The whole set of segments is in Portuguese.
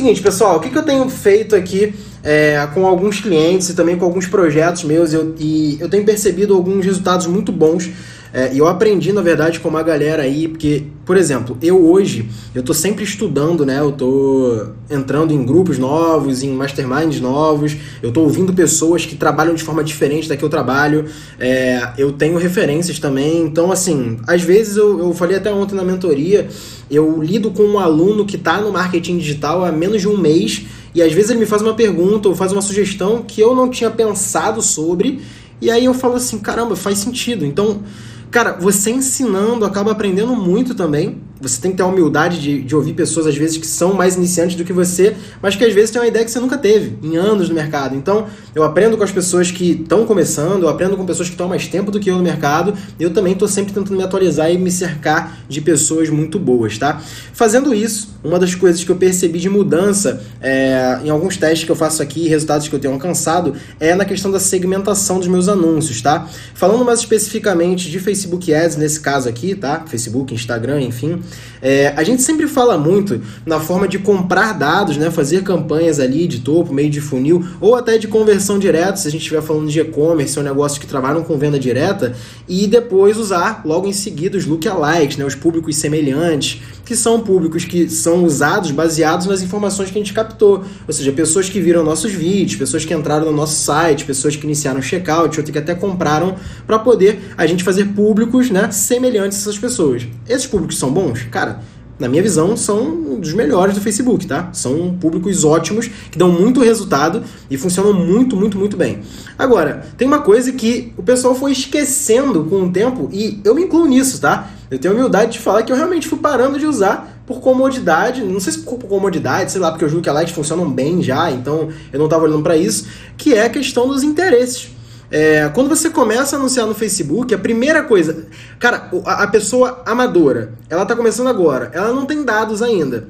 Seguinte, pessoal, o que, que eu tenho feito aqui é, com alguns clientes e também com alguns projetos meus? Eu, e eu tenho percebido alguns resultados muito bons é, e eu aprendi, na verdade, com uma galera aí, porque, por exemplo, eu hoje, eu tô sempre estudando, né? Eu tô entrando em grupos novos, em masterminds novos, eu tô ouvindo pessoas que trabalham de forma diferente da que eu trabalho, é, eu tenho referências também, então, assim, às vezes eu, eu falei até ontem na mentoria, eu lido com um aluno que tá no marketing digital há menos de um mês, e às vezes ele me faz uma pergunta ou faz uma sugestão que eu não tinha pensado sobre, e aí eu falo assim, caramba, faz sentido. Então, Cara, você ensinando acaba aprendendo muito também você tem que ter a humildade de, de ouvir pessoas, às vezes, que são mais iniciantes do que você, mas que às vezes têm uma ideia que você nunca teve, em anos no mercado. Então, eu aprendo com as pessoas que estão começando, eu aprendo com pessoas que estão mais tempo do que eu no mercado, e eu também estou sempre tentando me atualizar e me cercar de pessoas muito boas, tá? Fazendo isso, uma das coisas que eu percebi de mudança é, em alguns testes que eu faço aqui, resultados que eu tenho alcançado, é na questão da segmentação dos meus anúncios, tá? Falando mais especificamente de Facebook Ads, nesse caso aqui, tá? Facebook, Instagram, enfim. É, a gente sempre fala muito na forma de comprar dados, né, fazer campanhas ali de topo, meio de funil, ou até de conversão direta, se a gente estiver falando de e-commerce, um negócio que trabalham com venda direta, e depois usar logo em seguida os lookalikes, né, os públicos semelhantes, que são públicos que são usados baseados nas informações que a gente captou. Ou seja, pessoas que viram nossos vídeos, pessoas que entraram no nosso site, pessoas que iniciaram checkout, outras que até compraram para poder a gente fazer públicos né, semelhantes a essas pessoas. Esses públicos são bons? Cara, na minha visão, são dos melhores do Facebook, tá? São públicos ótimos, que dão muito resultado e funcionam muito, muito, muito bem. Agora, tem uma coisa que o pessoal foi esquecendo com o tempo, e eu me incluo nisso, tá? Eu tenho a humildade de falar que eu realmente fui parando de usar por comodidade, não sei se por comodidade, sei lá, porque eu julgo que a Light funcionam bem já, então eu não estava olhando para isso, que é a questão dos interesses. É, quando você começa a anunciar no Facebook, a primeira coisa. Cara, a, a pessoa amadora, ela tá começando agora, ela não tem dados ainda.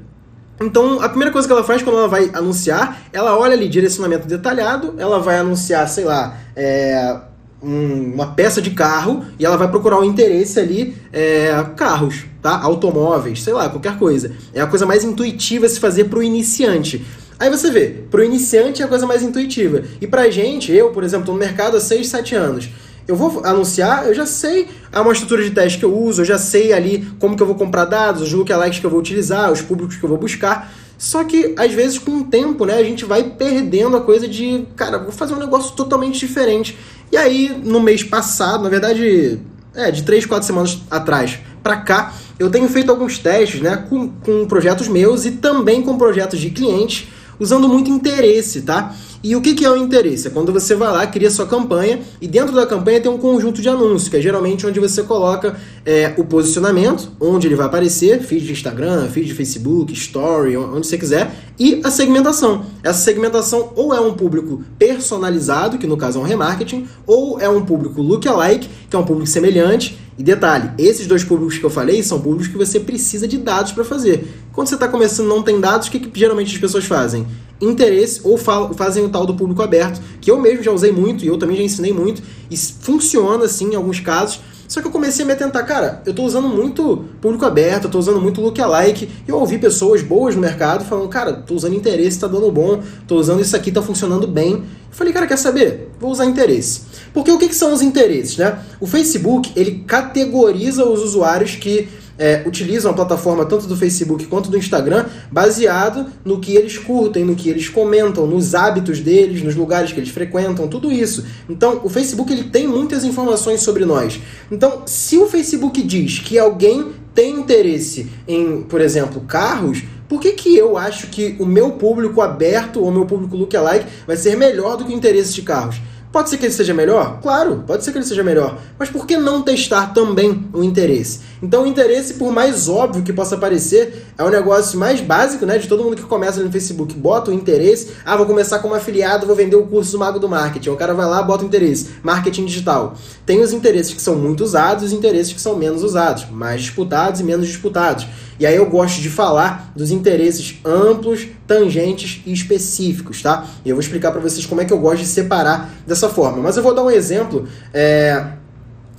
Então, a primeira coisa que ela faz quando ela vai anunciar, ela olha ali direcionamento detalhado, ela vai anunciar, sei lá, é, um, uma peça de carro e ela vai procurar o um interesse ali, é, carros, tá? Automóveis, sei lá, qualquer coisa. É a coisa mais intuitiva a se fazer para o iniciante. Aí você vê, pro iniciante é a coisa mais intuitiva. E pra gente, eu, por exemplo, tô no mercado há 6, 7 anos. Eu vou anunciar, eu já sei uma estrutura de teste que eu uso, eu já sei ali como que eu vou comprar dados, os lookalikes que eu vou utilizar, os públicos que eu vou buscar. Só que, às vezes, com o tempo, né, a gente vai perdendo a coisa de, cara, vou fazer um negócio totalmente diferente. E aí, no mês passado, na verdade, é, de 3, 4 semanas atrás para cá, eu tenho feito alguns testes, né, com, com projetos meus e também com projetos de clientes usando muito interesse, tá? E o que, que é o interesse? É quando você vai lá, cria sua campanha e dentro da campanha tem um conjunto de anúncios, que é geralmente onde você coloca é, o posicionamento, onde ele vai aparecer, feed de Instagram, feed de Facebook, Story, onde você quiser, e a segmentação. Essa segmentação ou é um público personalizado, que no caso é um remarketing, ou é um público lookalike, que é um público semelhante, e detalhe, esses dois públicos que eu falei são públicos que você precisa de dados para fazer. Quando você está começando não tem dados, o que, que, geralmente as pessoas fazem? Interesse ou fazem o tal do público aberto, que eu mesmo já usei muito e eu também já ensinei muito, e funciona assim em alguns casos, só que eu comecei a me atentar, cara, eu tô usando muito público aberto, eu tô usando muito lookalike, e eu ouvi pessoas boas no mercado falando, cara, tô usando interesse, tá dando bom, tô usando isso aqui, tá funcionando bem. Eu falei, cara, quer saber? Vou usar interesse. Porque o que, que são os interesses, né? O Facebook, ele categoriza os usuários que é, utilizam a plataforma tanto do Facebook quanto do Instagram baseado no que eles curtem, no que eles comentam, nos hábitos deles, nos lugares que eles frequentam, tudo isso. Então, o Facebook ele tem muitas informações sobre nós. Então, se o Facebook diz que alguém tem interesse em, por exemplo, carros, por que, que eu acho que o meu público aberto ou meu público lookalike vai ser melhor do que o interesse de carros? Pode ser que ele seja melhor? Claro, pode ser que ele seja melhor. Mas por que não testar também o interesse? Então, o interesse, por mais óbvio que possa parecer, é o negócio mais básico, né? De todo mundo que começa no Facebook, bota o interesse. Ah, vou começar como afiliado, vou vender o curso do Mago do Marketing. O cara vai lá, bota o interesse. Marketing digital. Tem os interesses que são muito usados e os interesses que são menos usados. Mais disputados e menos disputados. E aí eu gosto de falar dos interesses amplos, tangentes e específicos, tá? E eu vou explicar para vocês como é que eu gosto de separar dessa forma. Mas eu vou dar um exemplo é,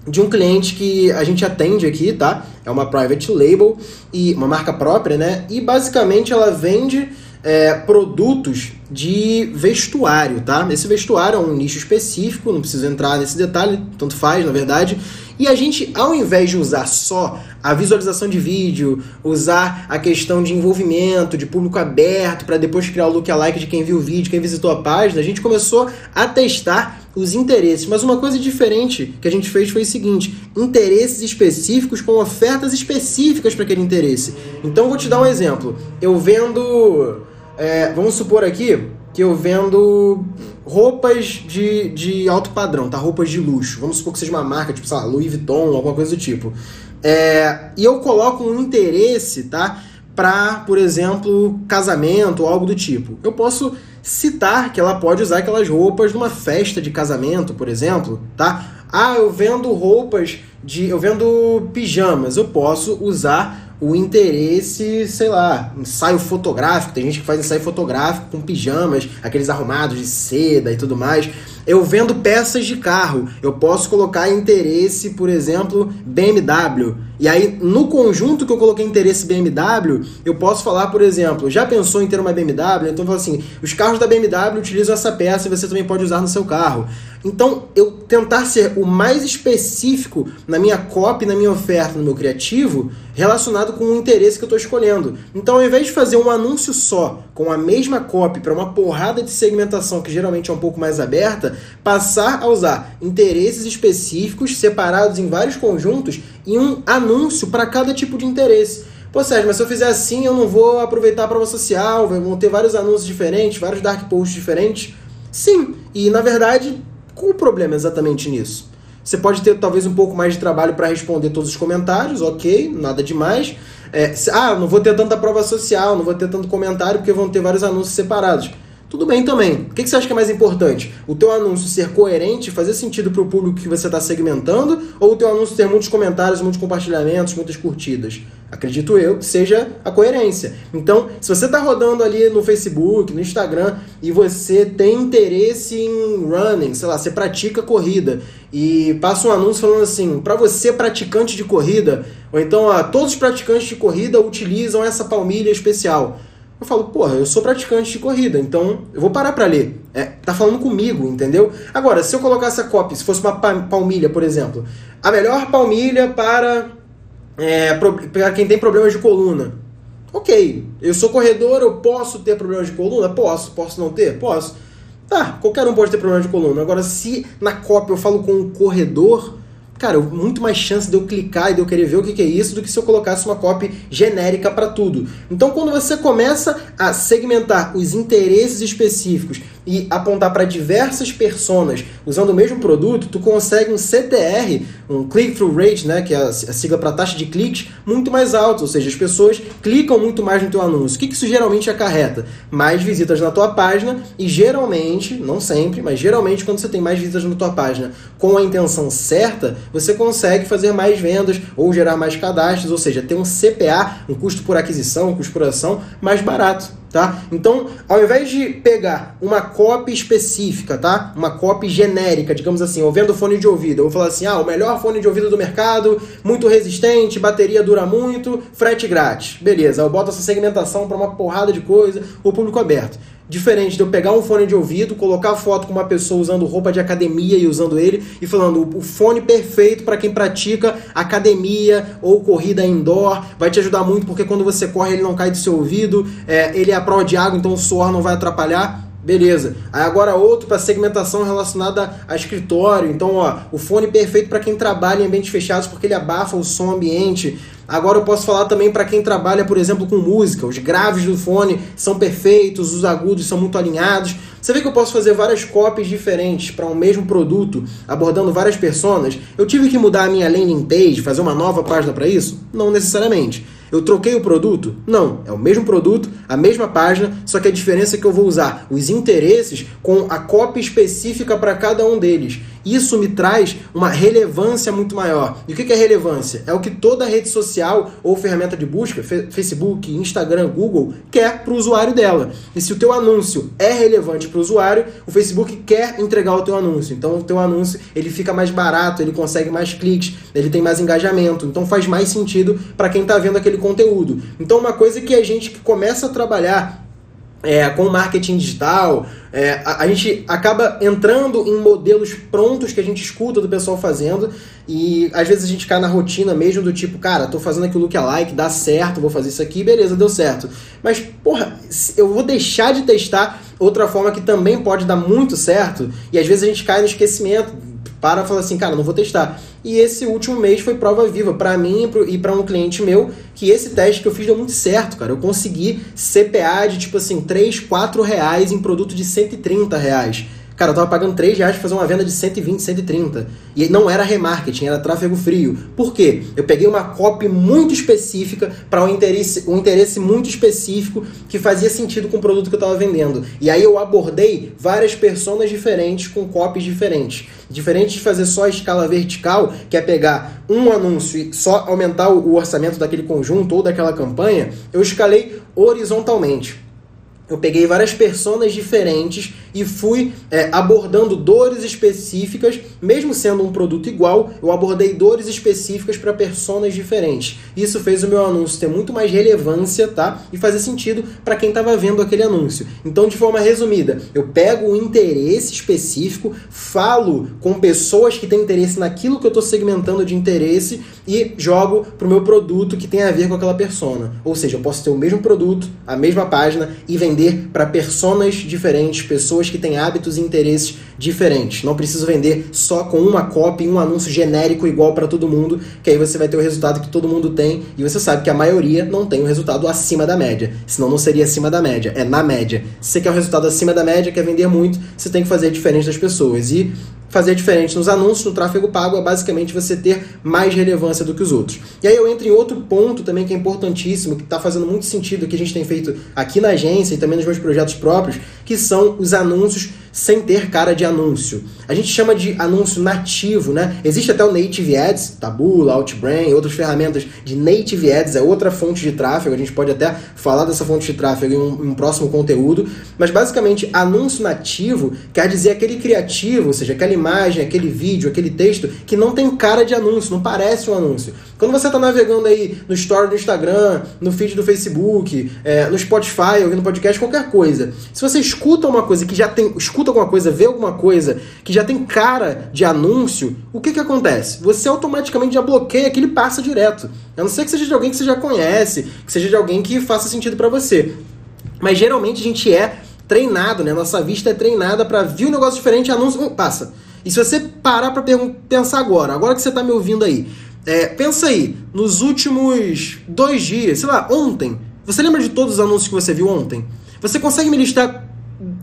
de um cliente que a gente atende aqui, tá? É uma private label e uma marca própria, né? E basicamente ela vende é, produtos de vestuário, tá? Esse vestuário é um nicho específico, não preciso entrar nesse detalhe, tanto faz, na verdade. E a gente, ao invés de usar só a visualização de vídeo, usar a questão de envolvimento, de público aberto, para depois criar o lookalike de quem viu o vídeo, quem visitou a página, a gente começou a testar os interesses. Mas uma coisa diferente que a gente fez foi o seguinte: interesses específicos com ofertas específicas para aquele interesse. Então vou te dar um exemplo. Eu vendo. É, vamos supor aqui que eu vendo roupas de, de alto padrão, tá? Roupas de luxo. Vamos supor que seja uma marca, tipo, sei lá, Louis Vuitton, alguma coisa do tipo. É, e eu coloco um interesse, tá? Para, por exemplo, casamento ou algo do tipo. Eu posso citar que ela pode usar aquelas roupas numa festa de casamento, por exemplo, tá? Ah, eu vendo roupas de. Eu vendo pijamas. Eu posso usar o interesse, sei lá, ensaio fotográfico. Tem gente que faz ensaio fotográfico com pijamas, aqueles arrumados de seda e tudo mais. Eu vendo peças de carro. Eu posso colocar interesse, por exemplo, BMW. E aí, no conjunto que eu coloquei interesse BMW, eu posso falar, por exemplo, já pensou em ter uma BMW? Então eu falo assim: os carros da BMW utilizam essa peça e você também pode usar no seu carro. Então, eu tentar ser o mais específico na minha copy, na minha oferta, no meu criativo, relacionado com o interesse que eu estou escolhendo. Então, ao invés de fazer um anúncio só, com a mesma copy para uma porrada de segmentação que geralmente é um pouco mais aberta, passar a usar interesses específicos separados em vários conjuntos e um anúncio para cada tipo de interesse. Pô, Sérgio, mas se eu fizer assim, eu não vou aproveitar a prova social, vão ter vários anúncios diferentes, vários dark posts diferentes. Sim, e na verdade qual o problema exatamente nisso? Você pode ter talvez um pouco mais de trabalho para responder todos os comentários, ok, nada demais. É, ah, não vou ter tanta prova social, não vou ter tanto comentário porque vão ter vários anúncios separados. Tudo bem também. O que você acha que é mais importante? O teu anúncio ser coerente, fazer sentido para o público que você está segmentando, ou o teu anúncio ter muitos comentários, muitos compartilhamentos, muitas curtidas? Acredito eu que seja a coerência. Então, se você está rodando ali no Facebook, no Instagram, e você tem interesse em running, sei lá, você pratica corrida, e passa um anúncio falando assim, para você praticante de corrida, ou então, ó, todos os praticantes de corrida utilizam essa palmilha especial. Eu falo, porra, eu sou praticante de corrida, então eu vou parar para ler. É, tá falando comigo, entendeu? Agora, se eu colocasse a copy, se fosse uma palmilha, por exemplo, a melhor palmilha para, é, para quem tem problemas de coluna. Ok, eu sou corredor, eu posso ter problemas de coluna? Posso. Posso não ter? Posso. Tá, qualquer um pode ter problema de coluna. Agora, se na cópia eu falo com um corredor, cara, muito mais chance de eu clicar e de eu querer ver o que, é isso do que se eu colocasse uma copy genérica para tudo. Então, quando você começa a segmentar os interesses específicos e apontar para diversas personas usando o mesmo produto, tu consegue um CTR, um click-through rate, né, que é a sigla para taxa de cliques, muito mais alto, ou seja, as pessoas clicam muito mais no teu anúncio. O que isso geralmente acarreta? Mais visitas na tua página e geralmente, não sempre, mas geralmente quando você tem mais visitas na tua página com a intenção certa, você consegue fazer mais vendas ou gerar mais cadastros, ou seja, ter um CPA, um custo por aquisição, um custo por ação mais barato tá? Então, ao invés de pegar uma copy específica, tá? Uma copy genérica, digamos assim, eu vendo fone de ouvido, eu vou falar assim, ah, o melhor fone de ouvido do mercado, muito resistente, bateria dura muito, frete grátis. Beleza, eu boto essa segmentação para uma porrada de coisa, o público aberto. Diferente de eu pegar um fone de ouvido, colocar foto com uma pessoa usando roupa de academia e usando ele e falando o fone perfeito para quem pratica academia ou corrida indoor, vai te ajudar muito porque quando você corre ele não cai do seu ouvido, é, ele é a prova de água, então o suor não vai atrapalhar. Beleza. Aí agora outro para segmentação relacionada a escritório. Então, ó, o fone perfeito para quem trabalha em ambientes fechados porque ele abafa o som ambiente. Agora eu posso falar também para quem trabalha, por exemplo, com música. Os graves do fone são perfeitos, os agudos são muito alinhados. Você vê que eu posso fazer várias cópias diferentes para um mesmo produto, abordando várias personas. Eu tive que mudar a minha landing page, fazer uma nova página para isso? Não necessariamente. Eu troquei o produto? Não, é o mesmo produto, a mesma página, só que a diferença é que eu vou usar os interesses com a cópia específica para cada um deles. Isso me traz uma relevância muito maior. E o que é relevância? É o que toda rede social ou ferramenta de busca, Facebook, Instagram, Google, quer para o usuário dela. E se o teu anúncio é relevante para o usuário, o Facebook quer entregar o teu anúncio. Então o teu anúncio ele fica mais barato, ele consegue mais cliques, ele tem mais engajamento. Então faz mais sentido para quem está vendo aquele conteúdo. Então uma coisa que a gente que começa a trabalhar é, com marketing digital, é, a, a, gente acaba entrando em modelos prontos que a gente escuta do pessoal fazendo e às vezes a gente cai na rotina mesmo do tipo, cara, tô fazendo aquilo que é like, dá certo, vou fazer isso aqui, beleza, deu certo. Mas, porra, eu vou deixar de testar outra forma que também pode dar muito certo e às vezes a gente cai no esquecimento para falar assim, cara, não vou testar. E esse último mês foi prova viva para mim e para um cliente meu, que esse teste que eu fiz deu muito certo, cara. Eu consegui CPA de tipo assim, 3, 4 reais em produto de 130 reais. Cara, eu tava pagando 3 reais pra fazer uma venda de 120, 130. E não era remarketing, era tráfego frio. Por quê? Eu peguei uma copy muito específica para um interesse, um interesse muito específico que fazia sentido com o produto que eu tava vendendo. E aí eu abordei várias personas diferentes com copies diferentes. Diferente de fazer só a escala vertical, que é pegar um anúncio e só aumentar o orçamento daquele conjunto ou daquela campanha, eu escalei horizontalmente eu peguei várias personas diferentes e fui é, abordando dores específicas, mesmo sendo um produto igual, eu abordei dores específicas para personas diferentes. Isso fez o meu anúncio ter muito mais relevância, tá? E fazer sentido para quem estava vendo aquele anúncio. Então, de forma resumida, eu pego um interesse específico, falo com pessoas que têm interesse naquilo que eu estou segmentando de interesse e jogo para o meu produto que tem a ver com aquela persona. Ou seja, eu posso ter o mesmo produto, a mesma página e vender para personas diferentes, pessoas que têm hábitos e interesses diferentes. Não preciso vender só com uma e um anúncio genérico igual para todo mundo, que aí você vai ter o resultado que todo mundo tem e você sabe que a maioria não tem o resultado acima da média. Senão não seria acima da média, é na média. Se você quer o resultado acima da média, quer vender muito, você tem que fazer diferente das pessoas. E fazer diferente nos anúncios, no tráfego pago, é basicamente você ter mais relevância do que os outros. E aí eu entro em outro ponto também que é importantíssimo, que está fazendo muito sentido, que a gente tem feito aqui na agência e também nos meus projetos próprios, que são os anúncios sem ter cara de anúncio. A gente chama de anúncio nativo, né? Existe até o Native Ads, Taboola, Outbrain, outras ferramentas de Native Ads, é outra fonte de tráfego, a gente pode até falar dessa fonte de tráfego em um, em um próximo conteúdo, mas basicamente anúncio nativo quer dizer aquele criativo, ou seja, aquela imagem, aquele vídeo, aquele texto que não tem cara de anúncio, não parece um anúncio. Quando você está navegando aí no story do Instagram, no feed do Facebook, é, no Spotify, ouvindo podcast, qualquer coisa, se você escuta uma coisa que já tem, escuta alguma coisa, vê alguma coisa que já tem cara de anúncio, o que que acontece? Você automaticamente já bloqueia aquele passa direto. A não ser que seja de alguém que você já conhece, que seja de alguém que faça sentido para você. Mas geralmente a gente é treinado, né? Nossa vista é treinada para ver um negócio diferente, anúncio, passa. E se você parar para pensar agora, agora que você tá me ouvindo aí, é, pensa aí, nos últimos dois dias, sei lá, ontem, você lembra de todos os anúncios que você viu ontem? Você consegue me listar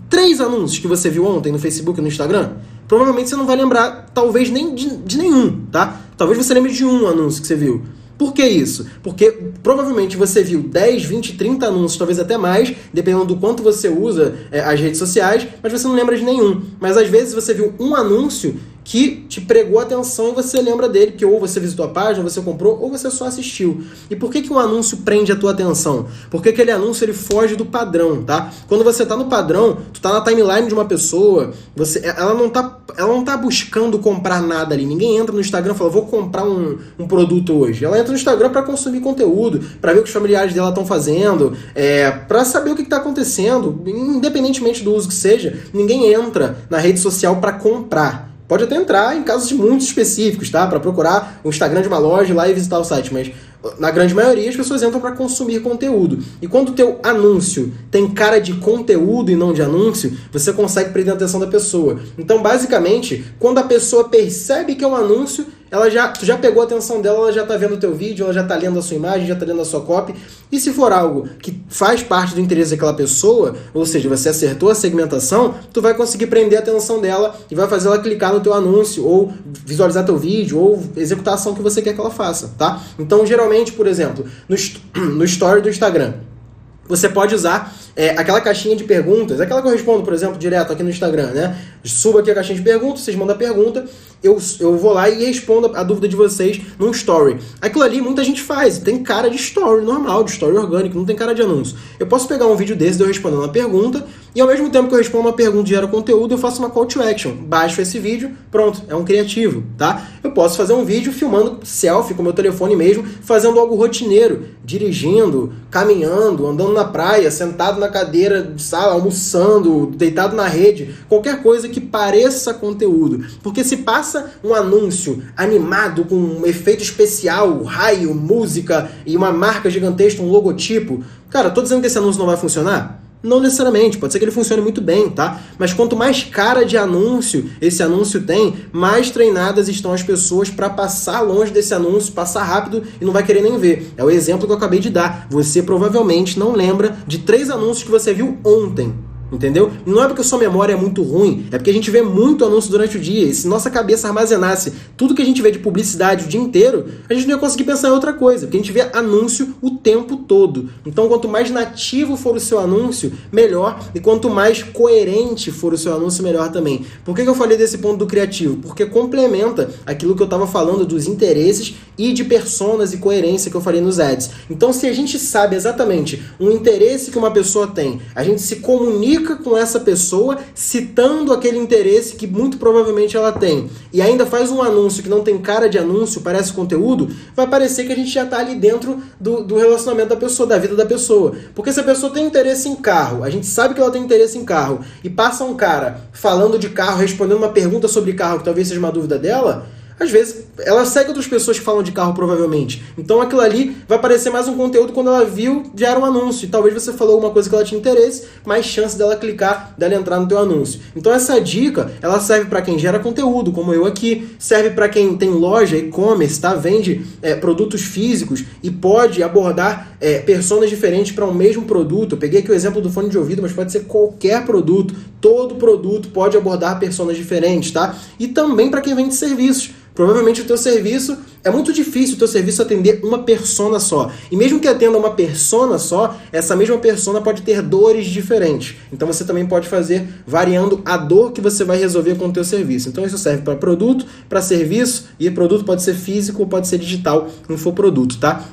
três anúncios que você viu ontem no Facebook e no Instagram, provavelmente você não vai lembrar, talvez, nem de, de nenhum, tá? Talvez você lembre de um anúncio que você viu. Por que isso? Porque provavelmente você viu 10, 20, 30 anúncios, talvez até mais, dependendo do quanto você usa é, as redes sociais, mas você não lembra de nenhum. Mas às vezes você viu um anúncio que te pregou atenção e você lembra dele, porque ou você visitou a página, você comprou, ou você só assistiu. E por que, que um anúncio prende a tua atenção? Porque aquele anúncio ele foge do padrão, tá? Quando você tá no padrão, tu tá na timeline de uma pessoa, você, ela, não tá, ela não tá buscando comprar nada ali. Ninguém entra no Instagram e fala, vou comprar um, um produto hoje. Ela entra no Instagram para consumir conteúdo, para ver o que os familiares dela estão fazendo, é, para saber o que, que tá acontecendo, independentemente do uso que seja. Ninguém entra na rede social para comprar. Pode até entrar em casos muito específicos, tá? Para procurar o Instagram de uma loja lá e visitar o site, mas na grande maioria as pessoas entram para consumir conteúdo. E quando o teu anúncio tem cara de conteúdo e não de anúncio, você consegue prender a atenção da pessoa. Então, basicamente, quando a pessoa percebe que é um anúncio, ela já, tu já pegou a atenção dela, ela já está vendo o teu vídeo, ela já está lendo a sua imagem, já está lendo a sua copy. E se for algo que faz parte do interesse daquela pessoa, ou seja, você acertou a segmentação, tu vai conseguir prender a atenção dela e vai fazer ela clicar no teu anúncio, ou visualizar teu vídeo, ou executar a ação que você quer que ela faça, tá? Então, geralmente, por exemplo, no, no story do Instagram, você pode usar é, aquela caixinha de perguntas, aquela que eu respondo, por exemplo, direto aqui no Instagram, né? Suba aqui a caixinha de perguntas, vocês mandam a pergunta, eu, eu vou lá e respondo a dúvida de vocês num story. Aquilo ali muita gente faz, tem cara de story normal, de story orgânico, não tem cara de anúncio. Eu posso pegar um vídeo desse de eu respondendo uma pergunta e ao mesmo tempo que eu respondo uma pergunta e gero conteúdo, eu faço uma call to action. Baixo esse vídeo, pronto, é um criativo, tá? Eu posso fazer um vídeo filmando selfie com meu telefone mesmo, fazendo algo rotineiro, dirigindo, caminhando, andando na praia, sentado na cadeira, sabe, almoçando, deitado na rede, qualquer coisa que pareça conteúdo. Porque se passa um anúncio animado com um efeito especial, raio, música e uma marca gigantesca, um logotipo, cara, tô dizendo que esse anúncio não vai funcionar? Não necessariamente, pode ser que ele funcione muito bem, tá? Mas quanto mais cara de anúncio esse anúncio tem, mais treinadas estão as pessoas para passar longe desse anúncio, passar rápido e não vai querer nem ver. É o exemplo que eu acabei de dar. Você provavelmente não lembra de três anúncios que você viu ontem Entendeu? Não é porque a sua memória é muito ruim, é porque a gente vê muito anúncio durante o dia. E se nossa cabeça armazenasse tudo que a gente vê de publicidade o dia inteiro, a gente não ia conseguir pensar em outra coisa, porque a gente vê anúncio o tempo todo. Então, quanto mais nativo for o seu anúncio, melhor. E quanto mais coerente for o seu anúncio, melhor também. Por que, que eu falei desse ponto do criativo? Porque complementa aquilo que eu estava falando dos interesses e de personas e coerência que eu falei nos ads. Então, se a gente sabe exatamente um interesse que uma pessoa tem, a gente se comunica com essa pessoa citando aquele interesse que muito provavelmente ela tem, e ainda faz um anúncio que não tem cara de anúncio, parece conteúdo, vai parecer que a gente já está ali dentro do, do relacionamento da pessoa, da vida da pessoa. Porque se a pessoa tem interesse em carro, a gente sabe que ela tem interesse em carro, e passa um cara falando de carro, respondendo uma pergunta sobre carro que talvez seja uma dúvida dela às vezes ela segue outras pessoas que falam de carro, provavelmente. Então aquilo ali vai parecer mais um conteúdo quando ela viu, já era um anúncio. E talvez você falou alguma coisa que ela tinha interesse, mais chance dela clicar, dela entrar no teu anúncio. Então essa dica, ela serve para quem gera conteúdo, como eu aqui, serve para quem tem loja, e-commerce, tá? Vende é, produtos físicos e pode abordar é, personas diferentes para um mesmo produto. Eu peguei aqui o exemplo do fone de ouvido, mas pode ser qualquer produto. Todo produto pode abordar personas diferentes, tá? E também para quem vende serviços. Provavelmente o teu serviço é muito difícil o teu serviço atender uma persona só. E mesmo que atenda uma persona só, essa mesma persona pode ter dores diferentes. Então você também pode fazer variando a dor que você vai resolver com o teu serviço. Então isso serve para produto, para serviço, e produto pode ser físico pode ser digital, infoproduto, tá?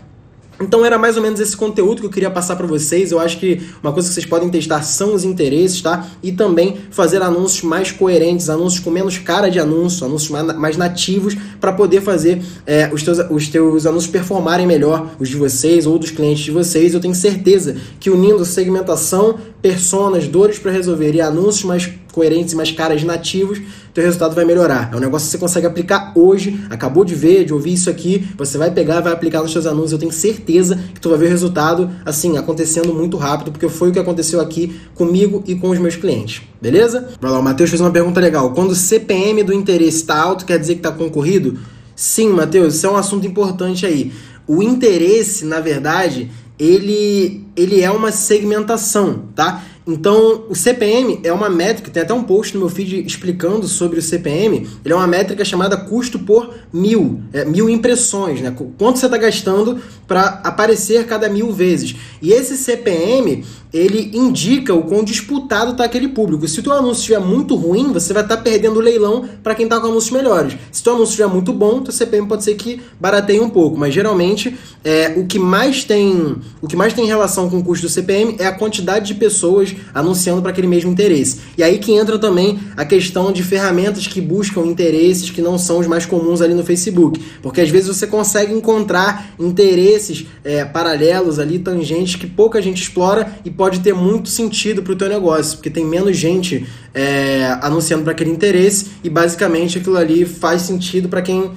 Então era mais ou menos esse conteúdo que eu queria passar para vocês. Eu acho que uma coisa que vocês podem testar são os interesses, tá? E também fazer anúncios mais coerentes, anúncios com menos cara de anúncio, anúncios mais nativos, para poder fazer é, os, teus, os teus anúncios performarem melhor, os de vocês ou dos clientes de vocês. Eu tenho certeza que unindo segmentação, personas, dores para resolver e anúncios mais coerentes e mais caras nativos, teu resultado vai melhorar. É um negócio que você consegue aplicar hoje, acabou de ver, de ouvir isso aqui, você vai pegar, vai aplicar nos seus anúncios. Eu tenho certeza que tu vai ver o resultado assim acontecendo muito rápido, porque foi o que aconteceu aqui comigo e com os meus clientes. Beleza? Vai lá, o Matheus fez uma pergunta legal. Quando o CPM do interesse está alto, quer dizer que está concorrido? Sim, Matheus, isso é um assunto importante aí. O interesse, na verdade, ele, ele é uma segmentação, tá? Então, o CPM é uma métrica, tem até um post no meu feed explicando sobre o CPM. Ele é uma métrica chamada custo por mil, é, mil impressões, né? Quanto você está gastando para aparecer cada mil vezes. E esse CPM, ele indica o quão disputado está aquele público. Se o teu anúncio estiver muito ruim, você vai estar tá perdendo o leilão para quem está com anúncios melhores. Se o teu anúncio estiver muito bom, o CPM pode ser que barateie um pouco, mas geralmente é, o que mais tem o que mais tem relação com o custo do CPM é a quantidade de pessoas anunciando para aquele mesmo interesse. E aí que entra também a questão de ferramentas que buscam interesses que não são os mais comuns ali no Facebook, porque às vezes você consegue encontrar interesses é, paralelos ali, tangentes que pouca gente explora e pode pode ter muito sentido para o teu negócio, porque tem menos gente é, anunciando para aquele interesse e basicamente aquilo ali faz sentido para quem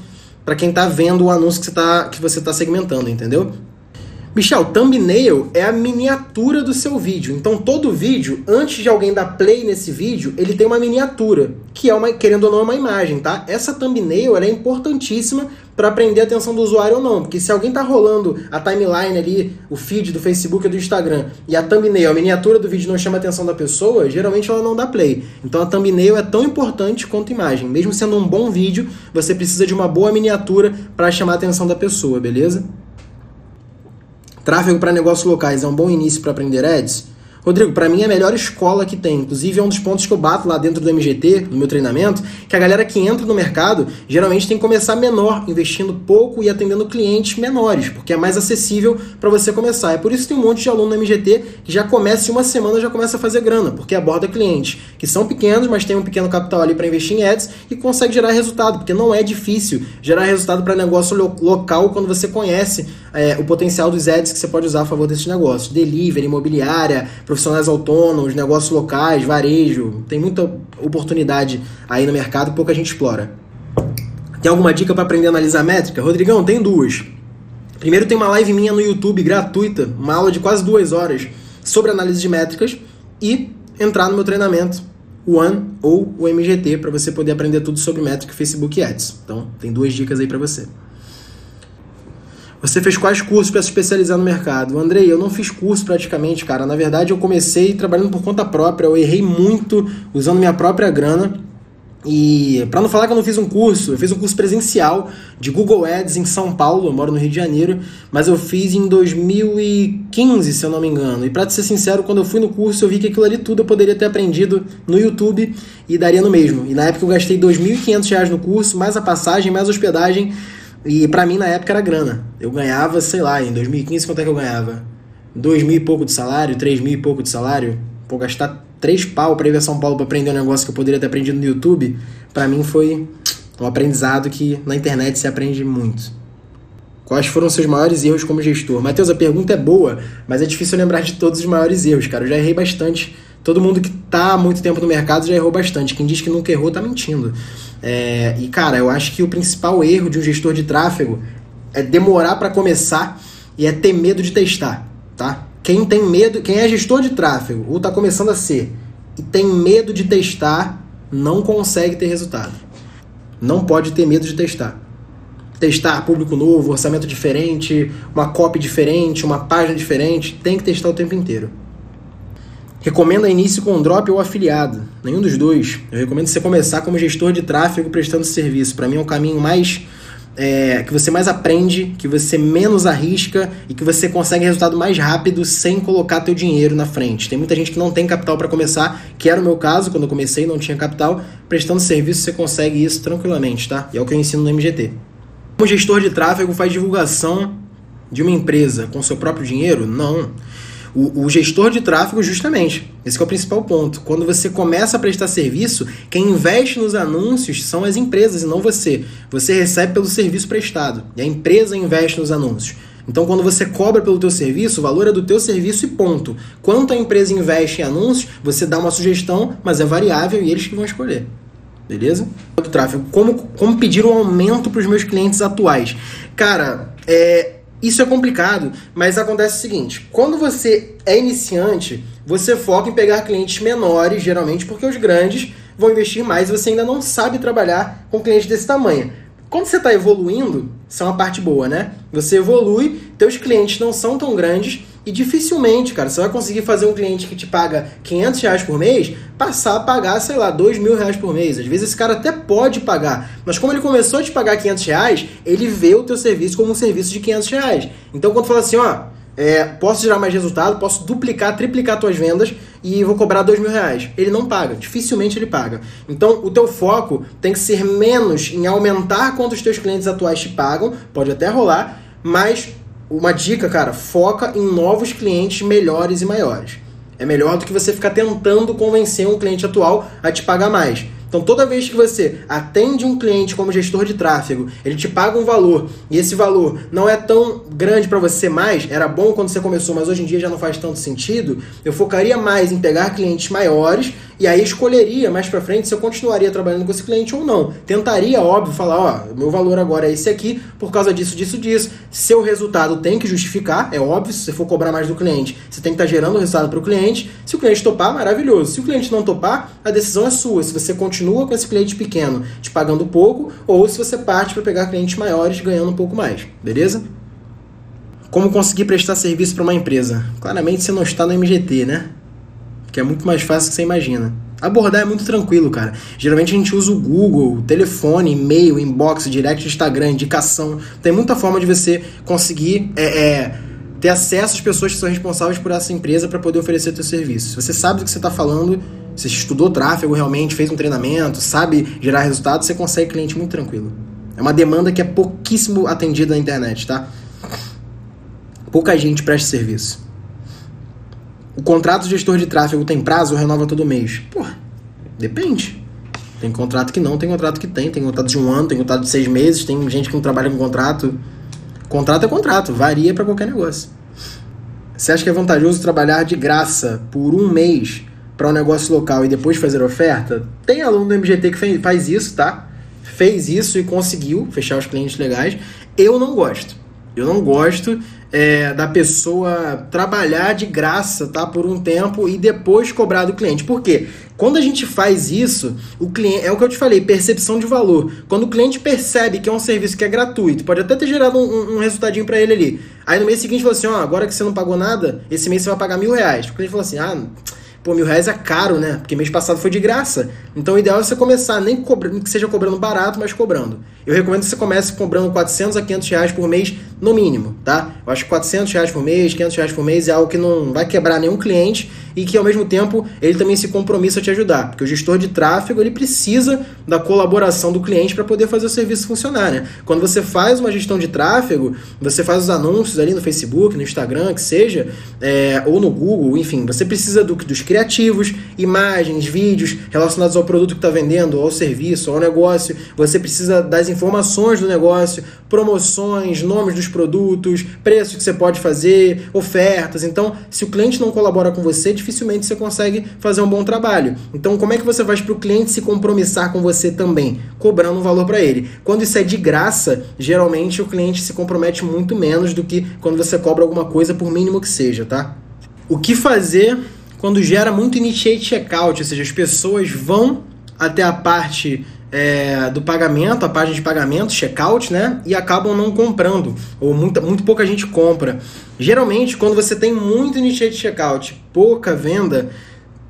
para quem está vendo o anúncio que você está que você tá segmentando, entendeu? Michel, thumbnail é a miniatura do seu vídeo. Então todo vídeo, antes de alguém dar play nesse vídeo, ele tem uma miniatura, que é uma, querendo ou não, é uma imagem, tá? Essa thumbnail é importantíssima para prender a atenção do usuário ou não. Porque se alguém tá rolando a timeline ali, o feed do Facebook ou do Instagram, e a thumbnail, a miniatura do vídeo não chama a atenção da pessoa, geralmente ela não dá play. Então a thumbnail é tão importante quanto a imagem. Mesmo sendo um bom vídeo, você precisa de uma boa miniatura para chamar a atenção da pessoa, beleza? Tráfego para negócios locais é um bom início para aprender ads? Rodrigo, para mim é a melhor escola que tem. Inclusive, é um dos pontos que eu bato lá dentro do MGT, no meu treinamento, que a galera que entra no mercado geralmente tem que começar menor, investindo pouco e atendendo clientes menores, porque é mais acessível para você começar. É por isso que tem um monte de aluno no MGT que já começa em uma semana já começa a fazer grana, porque aborda clientes que são pequenos, mas tem um pequeno capital ali para investir em ads e consegue gerar resultado, porque não é difícil gerar resultado para negócio lo local quando você conhece é, o potencial dos ads que você pode usar a favor desses negócios. Delivery, imobiliária, profissionais autônomos, negócios locais, varejo. Tem muita oportunidade aí no mercado pouca gente explora. Tem alguma dica para aprender a analisar métrica? Rodrigão, tem duas. Primeiro tem uma live minha no YouTube gratuita, uma aula de quase duas horas sobre análise de métricas e entrar no meu treinamento One ou o MGT para você poder aprender tudo sobre métrica, Facebook e Ads. Então, tem duas dicas aí para você. Você fez quais cursos para se especializar no mercado? Andrei, eu não fiz curso praticamente, cara. Na verdade, eu comecei trabalhando por conta própria. Eu errei muito usando minha própria grana. E para não falar que eu não fiz um curso, eu fiz um curso presencial de Google Ads em São Paulo, eu moro no Rio de Janeiro, mas eu fiz em 2015, se eu não me engano. E para ser sincero, quando eu fui no curso, eu vi que aquilo ali tudo eu poderia ter aprendido no YouTube e daria no mesmo. E na época eu gastei R$ 2.500 no curso, mais a passagem, mais a hospedagem, e para mim na época era grana. Eu ganhava, sei lá, em 2015 quanto é que eu ganhava? Dois mil e pouco de salário, três mil e pouco de salário. Pô, gastar três pau para ir a São Paulo para aprender um negócio que eu poderia ter aprendido no YouTube, para mim foi um aprendizado que na internet se aprende muito. Quais foram seus maiores erros como gestor? Matheus, a pergunta é boa, mas é difícil lembrar de todos os maiores erros, cara. Eu já errei bastante. Todo mundo que tá há muito tempo no mercado já errou bastante. Quem diz que nunca errou tá mentindo. É, e, cara, eu acho que o principal erro de um gestor de tráfego é demorar para começar e é ter medo de testar, tá? Quem tem medo, quem é gestor de tráfego ou está começando a ser e tem medo de testar, não consegue ter resultado. Não pode ter medo de testar. Testar público novo, orçamento diferente, uma copy diferente, uma página diferente, tem que testar o tempo inteiro. Recomenda início com drop ou afiliado. Nenhum dos dois. Eu recomendo você começar como gestor de tráfego prestando serviço. Para mim é o caminho mais é, que você mais aprende, que você menos arrisca e que você consegue resultado mais rápido sem colocar teu dinheiro na frente. Tem muita gente que não tem capital para começar, que era o meu caso, quando eu comecei não tinha capital. Prestando serviço você consegue isso tranquilamente, tá? E é o que eu ensino no MGT. Como gestor de tráfego faz divulgação de uma empresa com seu próprio dinheiro? Não. O, o, gestor de tráfego, justamente. Esse é o principal ponto. Quando você começa a prestar serviço, quem investe nos anúncios são as empresas e não você. Você recebe pelo serviço prestado e a empresa investe nos anúncios. Então, quando você cobra pelo teu serviço, o valor é do teu serviço e ponto. Quanto a empresa investe em anúncios, você dá uma sugestão, mas é variável e eles que vão escolher. Beleza? Tráfego. Como, como pedir um aumento para os meus clientes atuais? Cara, é, isso é complicado, mas acontece o seguinte: quando você é iniciante, você foca em pegar clientes menores, geralmente, porque os grandes vão investir mais e você ainda não sabe trabalhar com clientes desse tamanho. Quando você está evoluindo, isso é uma parte boa, né? Você evolui, teus clientes não são tão grandes e dificilmente, cara, você vai conseguir fazer um cliente que te paga 500 reais por mês passar a pagar, sei lá, 2 mil reais por mês. Às vezes esse cara até pode pagar, mas como ele começou a te pagar 500 reais, ele vê o teu serviço como um serviço de 500 reais. Então quando fala assim, ó, é, posso gerar mais resultado, posso duplicar, triplicar tuas vendas e vou cobrar dois mil reais. Ele não paga, dificilmente ele paga. Então o teu foco tem que ser menos em aumentar quanto os teus clientes atuais te pagam, pode até rolar, mas uma dica, cara, foca em novos clientes melhores e maiores. É melhor do que você ficar tentando convencer um cliente atual a te pagar mais. Então, toda vez que você atende um cliente como gestor de tráfego, ele te paga um valor e esse valor não é tão grande para você mais, era bom quando você começou, mas hoje em dia já não faz tanto sentido. Eu focaria mais em pegar clientes maiores e aí escolheria mais para frente se eu continuaria trabalhando com esse cliente ou não. Tentaria, óbvio, falar, ó, meu valor agora é esse aqui por causa disso, disso, disso. Seu resultado tem que justificar, é óbvio, se você for cobrar mais do cliente, você tem que estar tá gerando resultado para o cliente. Se o cliente topar, maravilhoso. Se o cliente não topar, a decisão é sua. Se você continua com esse cliente pequeno te pagando pouco ou se você parte para pegar clientes maiores ganhando um pouco mais, beleza? Como conseguir prestar serviço para uma empresa? Claramente você não está no MGT, né? Que é muito mais fácil que você imagina. Abordar é muito tranquilo, cara. Geralmente a gente usa o Google, telefone, e-mail, inbox, direct, Instagram, indicação. Tem muita forma de você conseguir é, é, ter acesso às pessoas que são responsáveis por essa empresa para poder oferecer seu serviço. Se você sabe do que você está falando, você estudou tráfego realmente, fez um treinamento, sabe gerar resultados, você consegue cliente muito tranquilo. É uma demanda que é pouquíssimo atendida na internet, tá? Pouca gente presta serviço. O contrato de gestor de tráfego tem prazo ou renova todo mês? Pô, depende. Tem contrato que não, tem contrato que tem. Tem contrato de um ano, tem contrato de seis meses, tem gente que não trabalha com contrato. Contrato é contrato, varia para qualquer negócio. Você acha que é vantajoso trabalhar de graça por um mês para um negócio local e depois fazer oferta? Tem aluno do MGT que faz isso, tá? Fez isso e conseguiu fechar os clientes legais. Eu não gosto. Eu não gosto é, da pessoa trabalhar de graça, tá? Por um tempo e depois cobrar do cliente. Por quê? Quando a gente faz isso, o cliente é o que eu te falei, percepção de valor. Quando o cliente percebe que é um serviço que é gratuito, pode até ter gerado um, um resultadinho para ele ali. Aí no mês seguinte falou assim, ó, agora que você não pagou nada, esse mês você vai pagar mil reais. O cliente falou assim, ah pô, mil reais é caro, né? Porque mês passado foi de graça. Então o ideal é você começar, nem que seja cobrando barato, mas cobrando. Eu recomendo que você comece cobrando 400 a 500 reais por mês, no mínimo, tá? Eu acho que 400 reais por mês, 500 reais por mês é algo que não vai quebrar nenhum cliente e que ao mesmo tempo ele também se compromissa a te ajudar, porque o gestor de tráfego ele precisa da colaboração do cliente para poder fazer o serviço funcionar, né? Quando você faz uma gestão de tráfego, você faz os anúncios ali no Facebook, no Instagram, que seja, é, ou no Google, enfim, você precisa do, dos criativos, imagens, vídeos relacionados ao produto que está vendendo, ao serviço, ao negócio. Você precisa das informações do negócio, promoções, nomes dos produtos, preços que você pode fazer, ofertas. Então, se o cliente não colabora com você, dificilmente você consegue fazer um bom trabalho. Então, como é que você faz para o cliente se compromissar com você também? Cobrando um valor para ele. Quando isso é de graça, geralmente o cliente se compromete muito menos do que quando você cobra alguma coisa, por mínimo que seja, tá? O que fazer quando gera muito initiate checkout, ou seja, as pessoas vão até a parte é, do pagamento, a página de pagamento, checkout, né? E acabam não comprando, ou muita, muito pouca gente compra. Geralmente, quando você tem muito initiate checkout, pouca venda,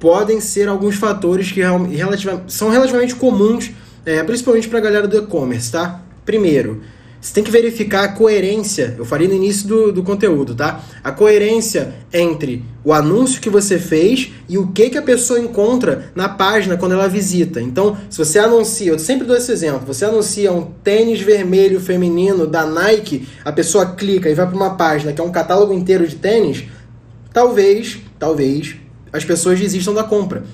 podem ser alguns fatores que relativa, são relativamente comuns, é, principalmente para a galera do e-commerce, tá? Primeiro, você tem que verificar a coerência, eu falei no início do, do conteúdo, tá? A coerência entre o anúncio que você fez e o que, que a pessoa encontra na página quando ela visita. Então, se você anuncia, eu sempre dou esse exemplo, você anuncia um tênis vermelho feminino da Nike, a pessoa clica e vai para uma página que é um catálogo inteiro de tênis, talvez, talvez, as pessoas desistam da compra.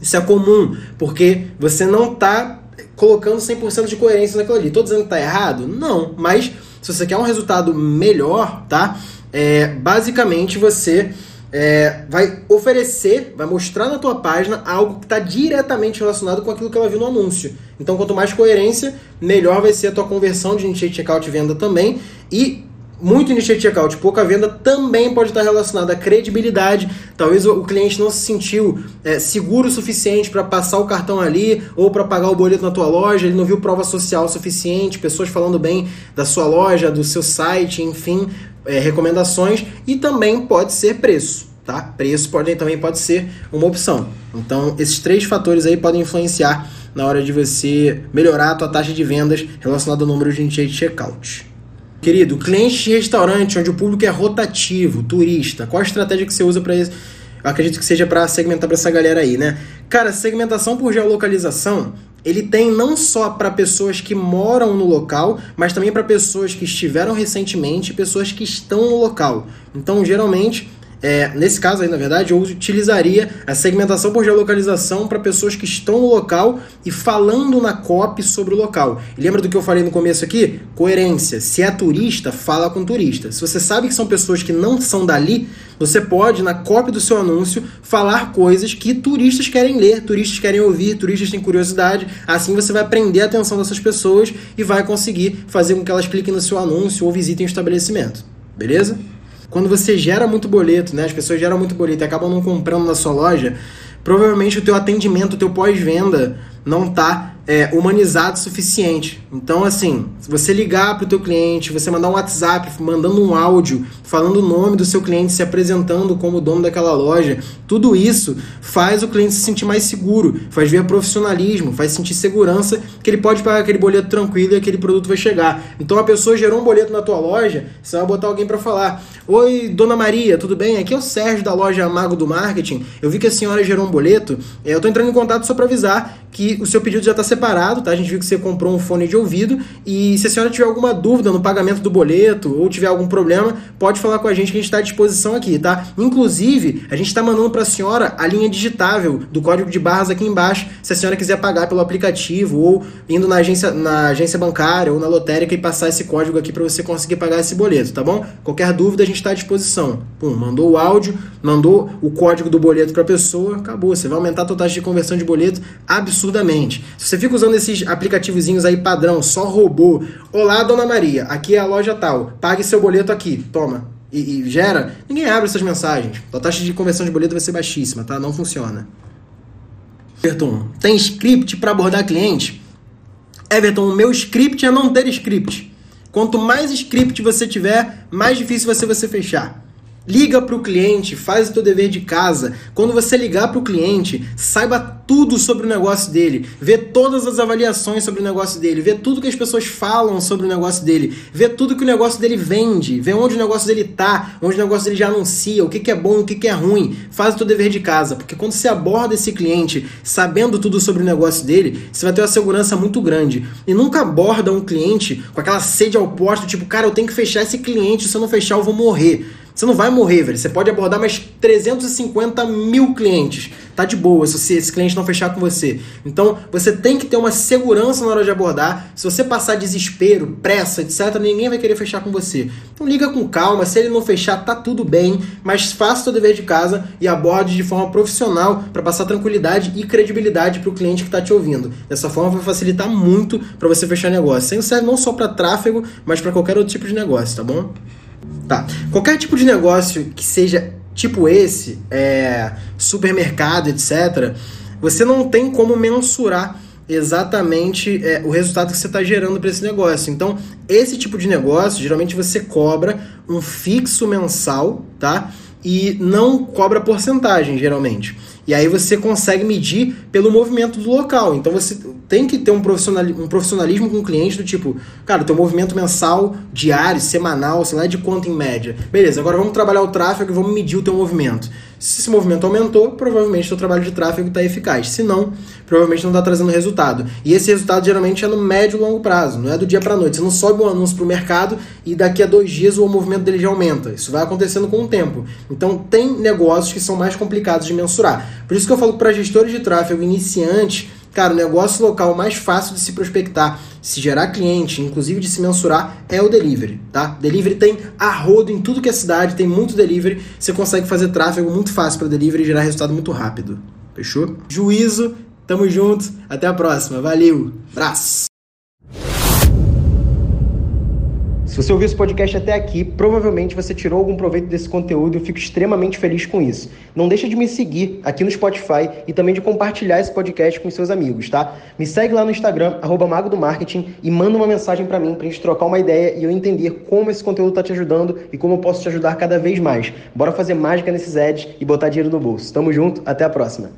Isso é comum, porque você não está colocando 100% de coerência naquilo ali. Tô dizendo que tá errado? Não, mas se você quer um resultado melhor, tá? É, basicamente você é, vai oferecer, vai mostrar na tua página algo que está diretamente relacionado com aquilo que ela viu no anúncio. Então, quanto mais coerência, melhor vai ser a tua conversão de initiate checkout e venda também. E muito initiate checkout, pouca venda também pode estar relacionada à credibilidade. Talvez o, cliente não se sentiu é, seguro o suficiente para passar o cartão ali ou para pagar o boleto na tua loja, ele não viu prova social suficiente, pessoas falando bem da sua loja, do seu site, enfim, é, recomendações e também pode ser preço. Tá? Preço pode, também pode ser uma opção. Então, esses três fatores aí podem influenciar na hora de você melhorar a tua taxa de vendas relacionada ao número de initiate checkout. Querido, cliente de restaurante onde o público é rotativo, turista, qual a estratégia que você usa para isso? Eu acredito que seja para segmentar para essa galera aí, né? Cara, segmentação por geolocalização, ele tem não só para pessoas que moram no local, mas também para pessoas que estiveram recentemente pessoas que estão no local. Então, geralmente, é, nesse caso aí, na verdade, eu utilizaria a segmentação por geolocalização para pessoas que estão no local e falando na copy sobre o local. Lembra do que eu falei no começo aqui? Coerência. Se é turista, fala com turista. Se você sabe que são pessoas que não são dali, você pode, na copy do seu anúncio, falar coisas que turistas querem ler, turistas querem ouvir, turistas têm curiosidade. Assim você vai prender a atenção dessas pessoas e vai conseguir fazer com que elas cliquem no seu anúncio ou visitem o estabelecimento. Beleza? Quando você gera muito boleto, né? As pessoas geram muito boleto e acabam não comprando na sua loja, provavelmente o teu atendimento, o teu pós-venda não está é, humanizado o suficiente. Então, assim, se você ligar para o teu cliente, você mandar um WhatsApp, mandando um áudio, falando o nome do seu cliente, se apresentando como dono daquela loja, tudo isso faz o cliente se sentir mais seguro, faz ver profissionalismo, faz sentir segurança que ele pode pagar aquele boleto tranquilo e aquele produto vai chegar. Então, a pessoa gerou um boleto na tua loja, você vai botar alguém para falar: Oi, dona Maria, tudo bem? Aqui é o Sérgio da loja Mago do Marketing. Eu vi que a senhora gerou um boleto, é, eu estou entrando em contato só para avisar que o seu pedido já está separado, tá? A gente viu que você comprou um fone de ouvido e se a senhora tiver alguma dúvida no pagamento do boleto ou tiver algum problema, pode falar com a gente que a gente está à disposição aqui, tá? Inclusive, a gente está mandando para a senhora a linha digitável do código de barras aqui embaixo, se a senhora quiser pagar pelo aplicativo ou indo na agência, na agência bancária ou na lotérica e passar esse código aqui para você conseguir pagar esse boleto, tá bom? Qualquer dúvida a gente está à disposição. Pum, mandou o áudio, mandou o código do boleto para a pessoa, acabou. Você vai aumentar a tua taxa de conversão de boleto absurdamente. Se você fica usando esses aplicativozinhos aí padrão, só robô. Olá, dona Maria, aqui é a loja tal. Pague seu boleto aqui. Toma. E, e gera. Ninguém abre essas mensagens. A taxa de conversão de boleto vai ser baixíssima, tá? Não funciona. Everton, tem script para abordar cliente? Everton, o meu script é não ter script. Quanto mais script você tiver, mais difícil vai ser você fechar. Liga para o cliente, faz o teu dever de casa. Quando você ligar para o cliente, saiba tudo sobre o negócio dele, vê todas as avaliações sobre o negócio dele, vê tudo que as pessoas falam sobre o negócio dele, vê tudo que o negócio dele vende, vê onde o negócio dele tá, onde o negócio dele já anuncia, o que, que é bom, o que, que é ruim. Faz o teu dever de casa, porque quando você aborda esse cliente sabendo tudo sobre o negócio dele, você vai ter uma segurança muito grande. E nunca aborda um cliente com aquela sede ao posto, tipo, cara, eu tenho que fechar esse cliente, se eu não fechar eu vou morrer. Você não vai morrer, velho. Você pode abordar mais 350 mil clientes. Tá de boa se esse cliente não fechar com você. Então, você tem que ter uma segurança na hora de abordar. Se você passar desespero, pressa, etc., ninguém vai querer fechar com você. Então, liga com calma. Se ele não fechar, tá tudo bem. Mas faça o seu dever de casa e aborde de forma profissional para passar tranquilidade e credibilidade para o cliente que está te ouvindo. Dessa forma, vai facilitar muito para você fechar negócio. Isso serve não só para tráfego, mas para qualquer outro tipo de negócio, tá bom? Tá. Qualquer tipo de negócio que seja tipo esse, é, supermercado, etc., você não tem como mensurar exatamente é, o resultado que você está gerando para esse negócio. Então, esse tipo de negócio, geralmente você cobra um fixo mensal, tá? E não cobra porcentagem, geralmente. E aí você consegue medir pelo movimento do local. Então você tem que ter um, profissionalismo, um profissionalismo com o cliente do tipo, cara, teu movimento mensal, diário, semanal, sei lá de quanto em média. Beleza, agora vamos trabalhar o tráfego e vamos medir o teu movimento. Se esse movimento aumentou, provavelmente o teu trabalho de tráfego está eficaz. Se não, provavelmente não está trazendo resultado. E esse resultado geralmente é no médio e longo prazo, não é do dia para noite. Você não sobe um anúncio para o mercado e daqui a dois dias o movimento dele já aumenta. Isso vai acontecendo com o tempo. Então tem negócios que são mais complicados de mensurar. Por isso que eu falo para gestores de tráfego iniciantes, cara, o negócio local mais fácil de se prospectar, se gerar cliente, inclusive de se mensurar, é o delivery, tá? Delivery tem arrodo em tudo que é cidade, tem muito delivery, você consegue fazer tráfego muito fácil para delivery e gerar resultado muito rápido. Fechou? Juízo, tamo junto, até a próxima, valeu, abraço! Se você ouviu esse podcast até aqui, provavelmente você tirou algum proveito desse conteúdo e eu fico extremamente feliz com isso. Não deixa de me seguir aqui no Spotify e também de compartilhar esse podcast com seus amigos, tá? Me segue lá no Instagram, arroba Mago do Marketing, e manda uma mensagem para mim pra gente trocar uma ideia e eu entender como esse conteúdo tá te ajudando e como eu posso te ajudar cada vez mais. Bora fazer mágica nesses ads e botar dinheiro no bolso. Tamo junto, até a próxima.